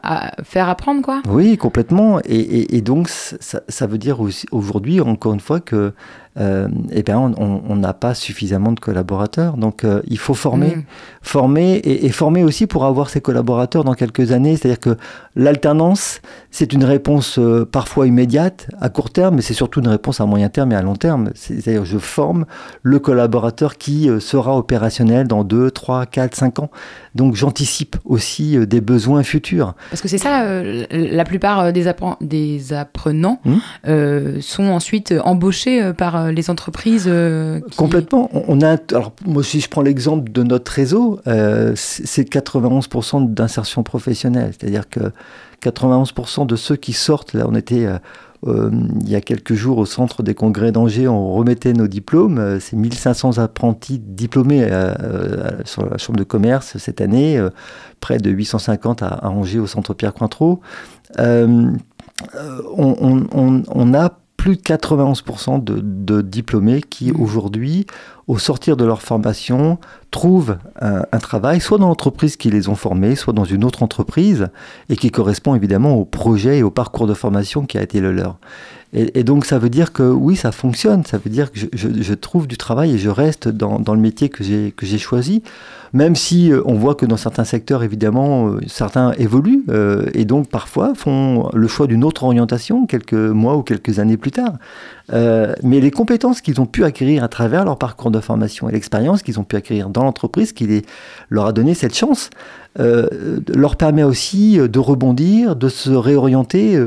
B: faire apprendre, quoi.
G: Oui, complètement. Et, donc, ça, ça veut dire aujourd'hui, encore une fois, que eh ben, on- n'a pas suffisamment de collaborateurs. Donc, euh, il faut former,
B: Mm.
G: former et, et former aussi pour avoir ces collaborateurs dans quelques années. C'est-à-dire que l'alternance, c'est une réponse euh, parfois immédiate, à court terme, mais c'est surtout une réponse à moyen terme et à long terme. C'est- C'est-à-dire, je forme le collaborateur qui euh, sera opérationnel dans 2, 3, 4, 5 ans. Donc, j'anticipe aussi euh, des besoins futurs.
B: Parce que c'est ça, euh, la plupart euh, des, appren- des apprenants
G: Hmm.
B: euh, sont ensuite embauchés euh, euh, les entreprises. euh,
G: Complètement. On a, alors moi si je prends l'exemple de notre réseau, euh, c'est c'est 91% d'insertion professionnelle. C'est-à-dire que 91% de ceux qui sortent, là on était il y a quelques jours au centre des congrès d'Angers, on remettait nos diplômes. c'est 1500 apprentis diplômés sur la chambre de commerce cette année, près de 850 à, Angers au centre Pierre Cointreau. On a plus de 91% de, de diplômés qui
B: Mhm.
G: aujourd'hui, au sortir de leur formation, trouvent un, un travail, soit dans l'entreprise qui les ont formés, soit dans une autre entreprise, et qui correspond évidemment au projet et au parcours de formation qui a été le leur. Et, donc ça veut dire que oui, ça fonctionne, ça veut dire que je, trouve du travail et je reste dans, le métier que j'ai choisi, même si euh, on voit que dans certains secteurs, évidemment, euh, certains évoluent euh, et donc parfois font le choix d'une autre orientation quelques mois ou quelques années plus tard. Mais les compétences qu'ils ont pu acquérir à travers leur parcours de formation et l'expérience qu'ils ont pu acquérir dans l'entreprise qui leur a donné cette chance, leur permet aussi de rebondir, de se réorienter.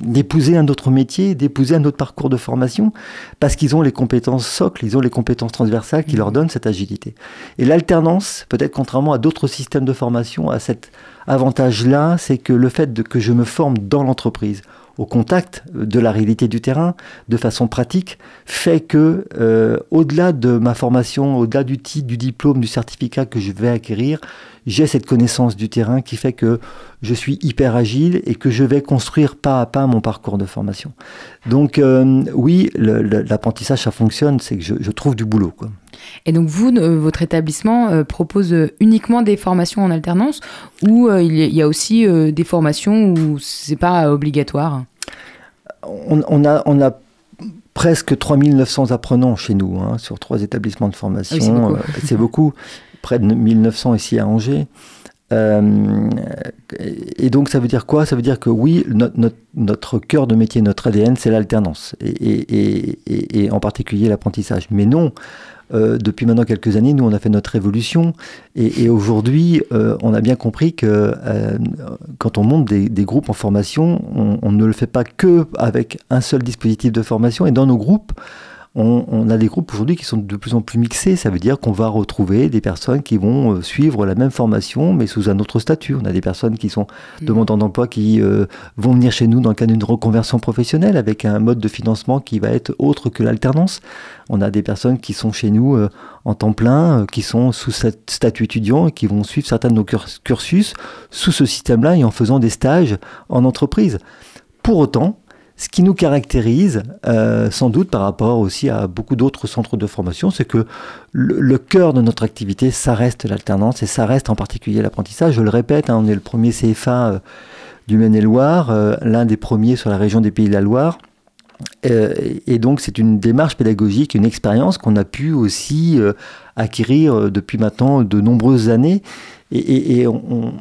G: D'épouser un autre métier, d'épouser un autre parcours de formation, parce qu'ils ont les compétences socles, ils ont les compétences transversales qui leur donnent cette agilité. Et l'alternance, peut-être contrairement à d'autres systèmes de formation, a cet avantage-là, c'est que le fait de, que je me forme dans l'entreprise, au contact de la réalité du terrain, de façon pratique, fait que, euh, au-delà de ma formation, au-delà du titre, du diplôme, du certificat que je vais acquérir, j'ai cette connaissance du terrain qui fait que je suis hyper agile et que je vais construire pas à pas mon parcours de formation. Donc euh, oui, l'apprentissage, ça fonctionne, c'est que je, je trouve du boulot. Quoi.
B: Et donc vous, euh, votre établissement euh, propose euh, uniquement des formations en alternance ou il y a- aussi des formations où c'est pas obligatoire?
G: On, on a, on a presque 3900 apprenants chez nous, hein, sur trois établissements de formation.
B: Ah oui, c'est beaucoup.
G: Euh, beaucoup, près de 1900 ici à Angers. Euh, et donc ça veut dire quoi? Ça veut dire que oui, notre, notre, notre cœur de métier, notre ADN, c'est l'alternance, et, et, et, et, et en particulier l'apprentissage. Mais non, euh, depuis maintenant quelques années, nous on a fait notre évolution, et, aujourd'hui euh, on a bien compris que euh, quand on monte des, groupes en formation, on, on ne le fait pas que avec un seul dispositif de formation, et dans nos groupes, on, on a des groupes aujourd'hui qui sont de plus en plus mixés. Ça veut dire qu'on va retrouver des personnes qui vont euh, suivre la même formation, mais sous un autre statut. On a des personnes qui sont demandeurs d'emploi qui euh, vont venir chez nous dans le cadre d'une reconversion professionnelle avec un mode de financement qui va être autre que l'alternance. On a des personnes qui sont chez nous euh, en temps plein, euh, qui sont sous cet statut étudiant et qui vont suivre certains de nos cur- cursus sous ce système-là et en faisant des stages en entreprise. Pour autant, ce qui nous caractérise, euh, sans doute par rapport aussi à beaucoup d'autres centres de formation, c'est que le, cœur de notre activité, ça reste l'alternance et ça reste en particulier l'apprentissage. Je le répète, hein, on est le premier CFA euh, du Maine-et-Loire, euh, l'un des premiers sur la région des Pays de la Loire. Et donc c'est une démarche pédagogique, une expérience qu'on a pu aussi acquérir depuis maintenant de nombreuses années. Et, et- et on-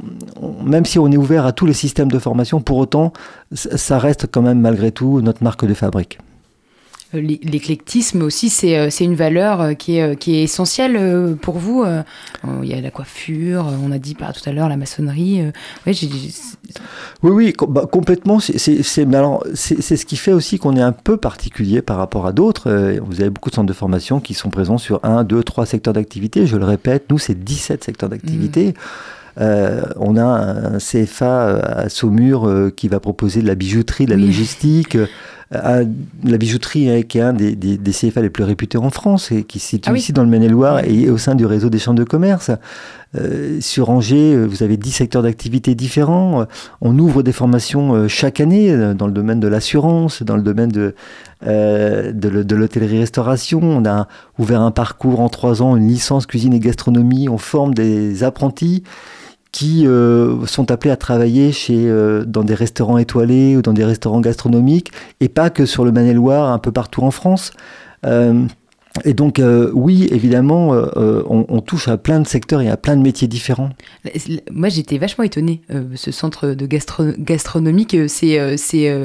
G: on- même si on est ouvert à tous les systèmes de formation, pour autant, ça ça reste quand même malgré tout notre marque de fabrique.
B: Euh, l'é- L'éclectisme aussi, c'est euh, une valeur euh, qui est, qui est essentielle pour vous. Il y a la coiffure, on a dit tout à l'heure la maçonnerie.
G: Oui, oui, bah, complètement. C'est- ce qui fait aussi qu'on est un peu particulier par rapport à d'autres. Vous avez beaucoup de centres de formation qui sont présents sur un, deux, trois secteurs d'activité. Je le répète, nous, c'est 17 secteurs d'activité. Euh, on a un CFA à Saumur euh, qui va proposer de la bijouterie, de la
B: Oui.
G: logistique. La bijouterie hein, qui est un des, des- des CFA les plus réputés en France et qui se situe
B: Ah oui.
G: ici dans le Maine-et-Loire et au sein du réseau des chambres de commerce. Euh, sur Angers, euh, vous avez 10 secteurs d'activité différents. On ouvre des formations euh, chaque année dans le domaine de l'assurance, dans le domaine de, euh, de, le- de l'hôtellerie-restauration. On a ouvert un parcours en trois ans, une licence cuisine et gastronomie. On forme des apprentis qui euh, sont appelés à travailler chez, euh, dans des restaurants étoilés ou dans des restaurants gastronomiques, et pas que sur le Maine-et-Loire, un peu partout en France. Euh, et donc, euh, oui, évidemment, euh, euh, on, on touche à plein de secteurs et à plein de métiers différents.
B: Moi, j'étais vachement étonnée. euh, ce centre de gastro- gastronomique, c'est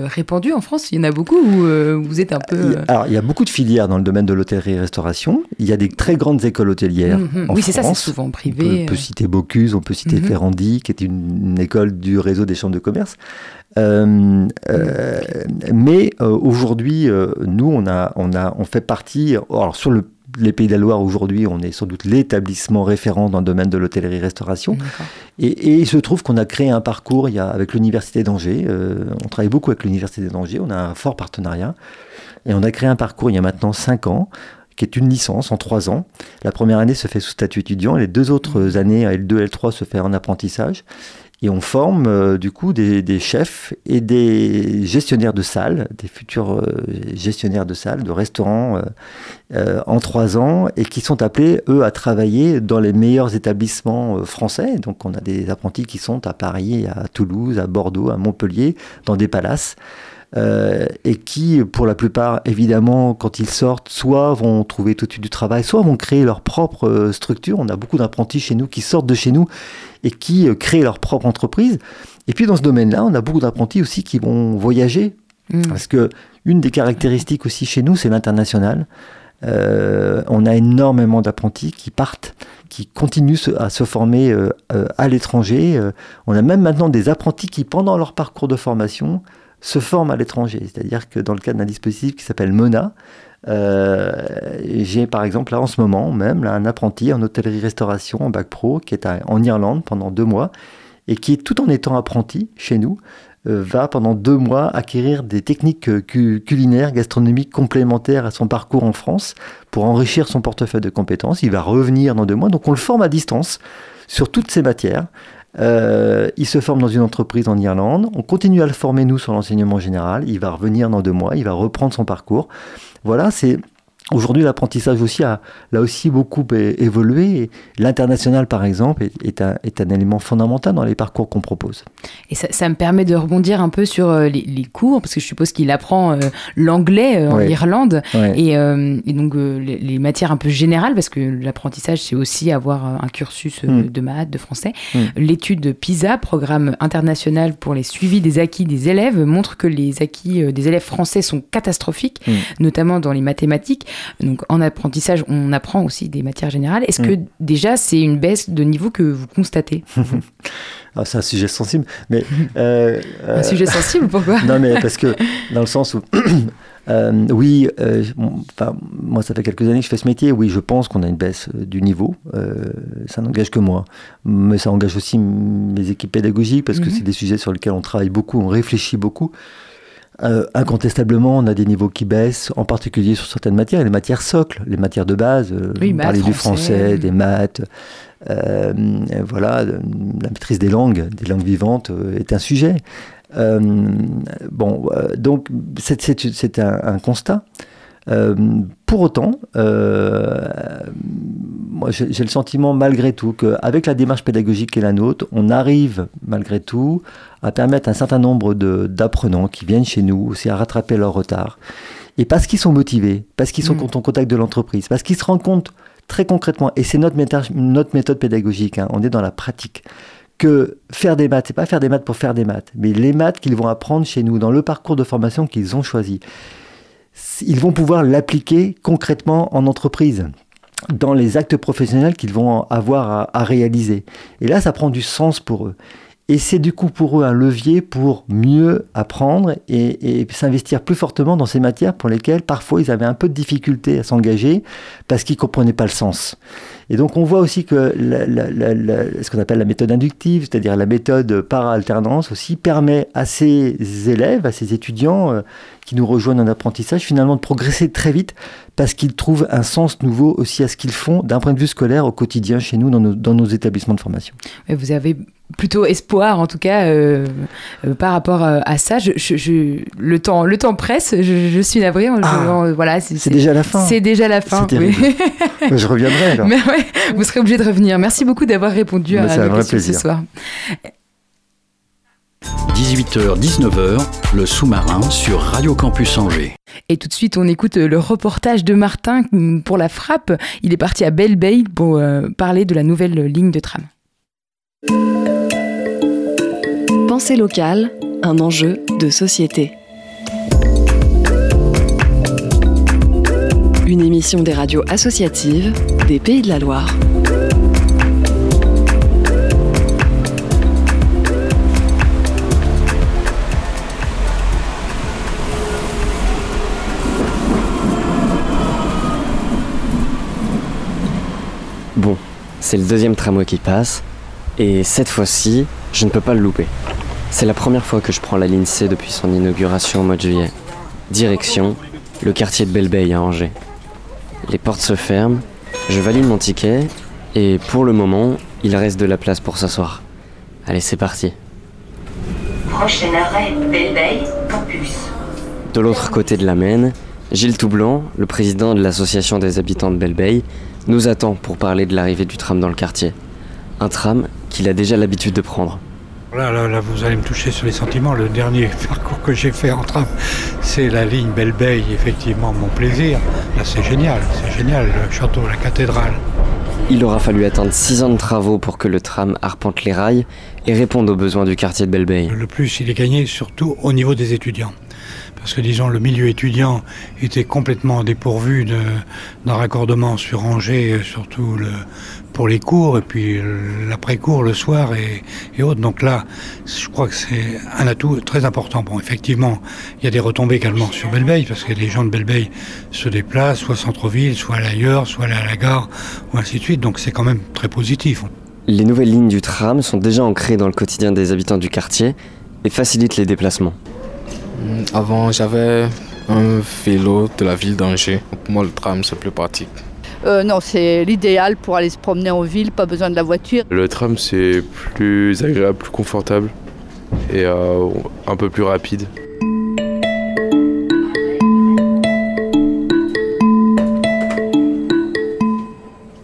B: répandu en France Il y en a beaucoup ou vous êtes un peu.
G: Alors, il y a beaucoup de filières dans le domaine de l'hôtellerie-restauration. Il y a des très grandes écoles hôtelières.
B: mhm.
G: en
B: Oui, c'est ça, c'est souvent
G: On
B: privé.
G: peut, peut citer Bocuse, on peut citer
B: Mhm.
G: Ferrandi, qui est une, une école du réseau des chambres de commerce. Euh, euh, mais euh, aujourd'hui, nous, on, a, on, a, on fait partie. Alors, sur le- les Pays de la Loire, aujourd'hui, on est sans doute l'établissement référent dans le domaine de l'hôtellerie-restauration. Et, et il se trouve qu'on a créé un parcours il y a, avec l'Université d'Angers. euh, on travaille beaucoup avec l'Université d'Angers. On a un fort partenariat. Et on a créé un parcours il y a maintenant 5 ans, qui est une licence en 3 ans. La première année se fait sous statut étudiant et les deux autres années, L2 L3, se fait en apprentissage. Et on forme euh, du coup des, chefs et des gestionnaires de salles, des futurs euh, gestionnaires de salles, de restaurants euh, en trois ans et qui sont appelés, eux, à travailler dans les meilleurs établissements français. Donc on a des apprentis qui sont à Paris, à Toulouse, à Bordeaux, à Montpellier, dans des palaces. Euh, et qui, pour la plupart, évidemment, quand ils sortent, soit vont trouver tout de suite du travail, soit vont créer leur propre euh, structure. On a beaucoup d'apprentis chez nous qui sortent de chez nous et qui euh, créent leur propre entreprise. Et puis dans ce domaine-là, on a beaucoup d'apprentis aussi qui vont voyager
B: Mm.
G: parce que une des caractéristiques aussi chez nous, c'est l'international. Euh, on a énormément d'apprentis qui partent, qui continuent se- à se former euh, euh, à l'étranger. On a même maintenant des apprentis qui, pendant leur parcours de formation, se forment à l'étranger. C'est-à-dire que dans le cadre d'un dispositif qui s'appelle MENA, euh, j'ai par exemple là en ce moment même un apprenti en hôtellerie-restauration en bac pro qui est en Irlande pendant deux mois et qui, tout en étant apprenti chez nous, euh, va pendant deux mois acquérir des techniques euh, cu- culinaires, gastronomiques complémentaires à son parcours en France pour enrichir son portefeuille de compétences. Il va revenir dans deux mois, donc on le forme à distance sur toutes ces matières. Euh, il se forme dans une entreprise en Irlande. On continue à le former, nous, sur l'enseignement général. Il va revenir dans deux mois. Il va reprendre son parcours. Voilà, c'est. Aujourd'hui, l'apprentissage aussi a là aussi beaucoup évolué. L'international, par exemple, est, est un, est un élément fondamental dans les parcours qu'on propose.
B: Et ça, ça me permet de rebondir un peu sur euh, les, les cours, parce que je suppose qu'il apprend euh, l'anglais euh, en. Irlande, et, euh, et donc les, les matières un peu générales, parce que l'apprentissage, c'est aussi avoir un cursus euh,
G: Mm.
B: de maths, de français.
G: Mm.
B: L'étude PISA, programme international pour les suivis des acquis des élèves, montre que les acquis des élèves français sont catastrophiques,
G: Mm.
B: notamment dans les mathématiques. Donc en apprentissage, on apprend aussi des matières générales. Est-ce
G: Mm.
B: que déjà c'est une baisse de niveau que vous constatez?
G: Ah, c'est un sujet sensible, mais euh,
B: Un
G: euh,
B: sujet sensible, pourquoi?
G: Non, mais parce que dans le sens où, euh, oui, euh, bon, moi, ça fait quelques années que je fais ce métier. Oui, je pense qu'on a une baisse euh, du niveau. Euh, ça n'engage que moi, mais ça engage aussi mes équipes pédagogiques parce que
B: Mhm.
G: c'est des sujets sur lesquels on travaille beaucoup, on réfléchit beaucoup. Euh, incontestablement, on a des niveaux qui baissent, en particulier sur certaines matières, les matières socles, les matières de base. euh,
B: Oui,
G: parlez du
B: français.
G: des maths. euh, voilà, la maîtrise des langues, des langues vivantes est un sujet. Bon, donc c'est- c'est c'est un, un constat. Euh, pour autant, euh, moi j'ai le sentiment malgré tout qu'avec la démarche pédagogique qui est la nôtre, on arrive malgré tout à permettre à un certain nombre de- d'apprenants qui viennent chez nous aussi à rattraper leur retard. Et parce qu'ils sont motivés, parce qu'ils sont
B: Mm.
G: en contact de l'entreprise, parce qu'ils se rendent compte très concrètement, et c'est notre méthode pédagogique, hein, on est dans la pratique, que faire des maths, c'est pas faire des maths pour faire des maths, mais les maths qu'ils vont apprendre chez nous, dans le parcours de formation qu'ils ont choisi. Ils vont pouvoir l'appliquer concrètement en entreprise dans les actes professionnels qu'ils vont avoir à, réaliser. Et là, ça prend du sens pour eux. Et c'est du coup pour eux un levier pour mieux apprendre et, et s'investir plus fortement dans ces matières pour lesquelles parfois ils avaient un peu de difficulté à s'engager parce qu'ils ne comprenaient pas le sens. Et donc on voit aussi que la, la, la, ce qu'on appelle la méthode inductive, c'est-à-dire la méthode par alternance aussi, permet à ces élèves, à ces étudiants euh, qui nous rejoignent en apprentissage, finalement de progresser très vite parce qu'ils trouvent un sens nouveau aussi à ce qu'ils font d'un point de vue scolaire au quotidien chez nous dans nos, dans nos établissements de formation.
B: Vous avez plutôt espoir en tout cas euh, euh, par rapport à ça. Je, je, je, le temps, le temps presse. Je, je suis navrée.
G: Ah,
B: voilà,
G: c'est déjà la fin.
B: C'est déjà la fin.
G: Oui. je reviendrai alors.
B: Mais ouais, vous serez obligé de revenir. Merci beaucoup d'avoir répondu
G: Mais
B: à nos questions ce soir.
A: 18h, 19h, le sous-marin sur Radio Campus Angers.
B: Et tout de suite, on écoute le reportage de Martin pour la frappe. Il est parti à Belle Bay pour euh, parler de la nouvelle ligne de tram.
H: Pensée locale, un enjeu de société. Une émission des radios associatives Pays de la Loire.
E: Bon, c'est le deuxième tramway qui passe, et cette fois-ci, je ne peux pas le louper. C'est la première fois que je prends la ligne C depuis son inauguration au mois de juillet. Direction, le quartier de Belle-Bay à Angers. Les portes se ferment, je valide mon ticket, et pour le moment, il reste de la place pour s'asseoir. Allez, c'est parti.
I: Prochain arrêt, Belle-Bay, campus.
E: De l'autre côté de la Maine, Gilles Toublanc, le président de l'association des habitants de Belle-Bay, nous attend pour parler de l'arrivée du tram dans le quartier. Un tram qu'il a déjà l'habitude de prendre.
J: Là, là, là, vous allez me toucher sur les sentiments. Le dernier parcours que j'ai fait en tram, c'est la ligne Belle-Bay, effectivement, mon plaisir. Là, c'est génial, c'est génial, le château, la cathédrale.
E: Il aura fallu attendre 6 ans de travaux pour que le tram arpente les rails et réponde aux besoins du quartier de Belle-Bay.
J: Le plus, il est gagné surtout au niveau des étudiants. Parce que, disons, le milieu étudiant était complètement dépourvu d'un raccordement sur Angers, surtout le, pour les cours, et puis l'après-cours le soir et, et, autres. Donc là, je crois que c'est un atout très important. Bon, effectivement, il y a des retombées également sur Belle-Bay, parce que les gens de Belle-Bay se déplacent, soit centre-ville, soit ailleurs, soit à la gare, ou ainsi de suite. Donc c'est quand même très positif.
E: Les nouvelles lignes du tram sont déjà ancrées dans le quotidien des habitants du quartier et facilitent les déplacements.
K: Avant, j'avais un vélo de la ville d'Angers. Pour moi, le tram, c'est plus pratique.
L: Euh, non, c'est l'idéal pour aller se promener en ville, pas besoin de la voiture.
M: Le tram, c'est plus agréable, plus confortable et euh, un peu plus rapide.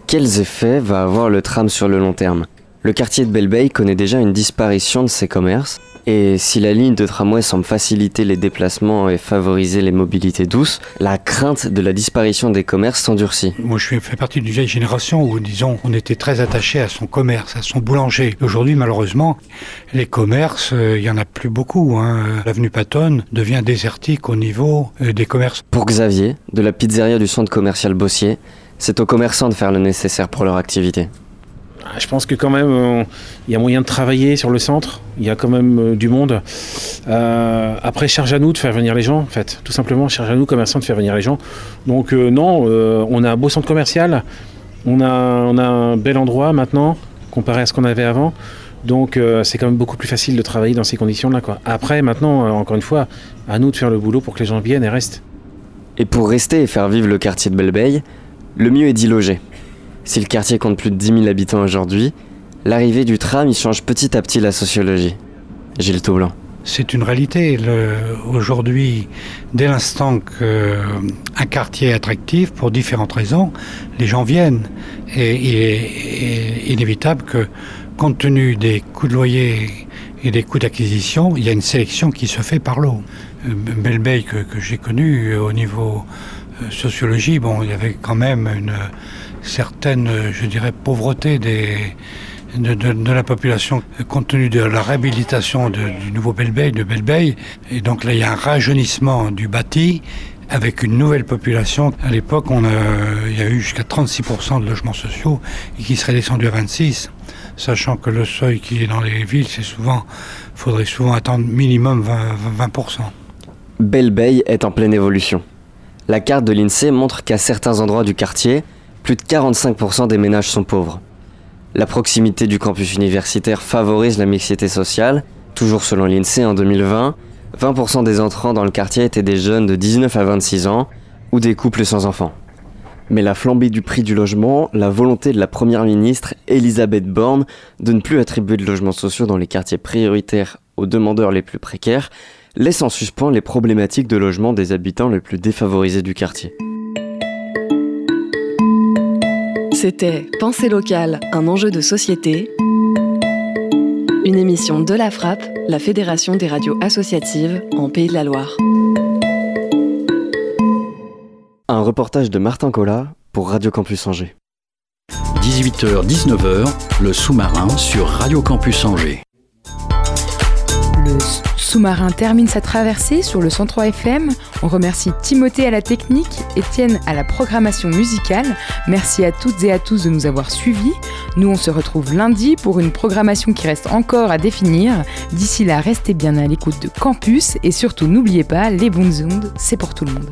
E: Quels effets va avoir le tram sur le long terme? Le quartier de Belle-Bay connaît déjà une disparition de ses commerces et si la ligne de tramway semble faciliter les déplacements et favoriser les mobilités douces, la crainte de la disparition des commerces s'endurcit.
J: Moi, je fais partie d'une vieille génération où, disons, on était très attaché à son commerce, à son boulanger. Aujourd'hui, malheureusement, les commerces, il euh, n'y en a plus beaucoup. Hein. L'avenue Patton devient désertique au niveau euh, des commerces.
E: Pour Xavier, de la pizzeria du centre commercial Bossier, c'est aux commerçants de faire le nécessaire pour leur activité.
N: Je pense que quand même, il euh, y a moyen de travailler sur le centre. Il y a quand même euh, du monde. Euh, après, charge à nous de faire venir les gens, en fait. Tout simplement, charge à nous, commerçants, de faire venir les gens. Donc non, on a un beau centre commercial. On a, on a un bel endroit maintenant, comparé à ce qu'on avait avant. Donc c'est quand même beaucoup plus facile de travailler dans ces conditions-là. Après, maintenant, encore une fois, à nous de faire le boulot pour que les gens viennent et restent.
E: Et pour rester et faire vivre le quartier de Belle-Bay, le mieux est d'y loger. Si le quartier compte plus de 10 000 habitants aujourd'hui, l'arrivée du tram y change petit à petit la sociologie. Gilles Toublanc.
J: C'est une réalité. Aujourd'hui, dès l'instant qu'un quartier est attractif, pour différentes raisons, les gens viennent. Et il est inévitable que, compte tenu des coûts de loyer et des coûts d'acquisition, il y a une sélection qui se fait par l'eau. Belle que, que j'ai connu au niveau sociologie, bon, il y avait quand même une certaine, je dirais, pauvreté de, la population compte tenu de la réhabilitation du nouveau Belle-Bay, de Belle-Bay. Et donc là, il y a un rajeunissement du bâti avec une nouvelle population. À l'époque, a- il y a eu jusqu'à 36% de logements sociaux et qui seraient descendus à 26%, sachant que le seuil qui est dans les villes, c'est souvent, faudrait souvent attendre minimum 20%. 20%.
E: Belle Bay est en pleine évolution. La carte de l'INSEE montre qu'à certains endroits du quartier, plus de 45% des ménages sont pauvres. La proximité du campus universitaire favorise la mixité sociale. Toujours selon l'INSEE, en 2020, 20% des entrants dans le quartier étaient des jeunes de 19 à 26 ans ou des couples sans enfants. Mais la flambée du prix du logement, la volonté de la première ministre Elisabeth Borne de ne plus attribuer de logements sociaux dans les quartiers prioritaires aux demandeurs les plus précaires laisse en suspens les problématiques de logement des habitants les plus défavorisés du quartier.
H: C'était Pensée locale, un enjeu de société. Une émission de la Frappe, la Fédération des radios associatives en Pays de la Loire.
E: Un reportage de Martin Collat pour Radio Campus Angers.
A: 18h-19h, le sous-marin sur Radio Campus Angers.
B: Le sous-marin termine sa traversée sur le 103 FM. On remercie Timothée à la technique, Étienne à la programmation musicale. Merci à toutes et à tous de nous avoir suivis. Nous, on se retrouve lundi pour une programmation qui reste encore à définir. D'ici là, restez bien à l'écoute de Campus et surtout n'oubliez pas, les bonnes ondes, c'est pour tout le monde.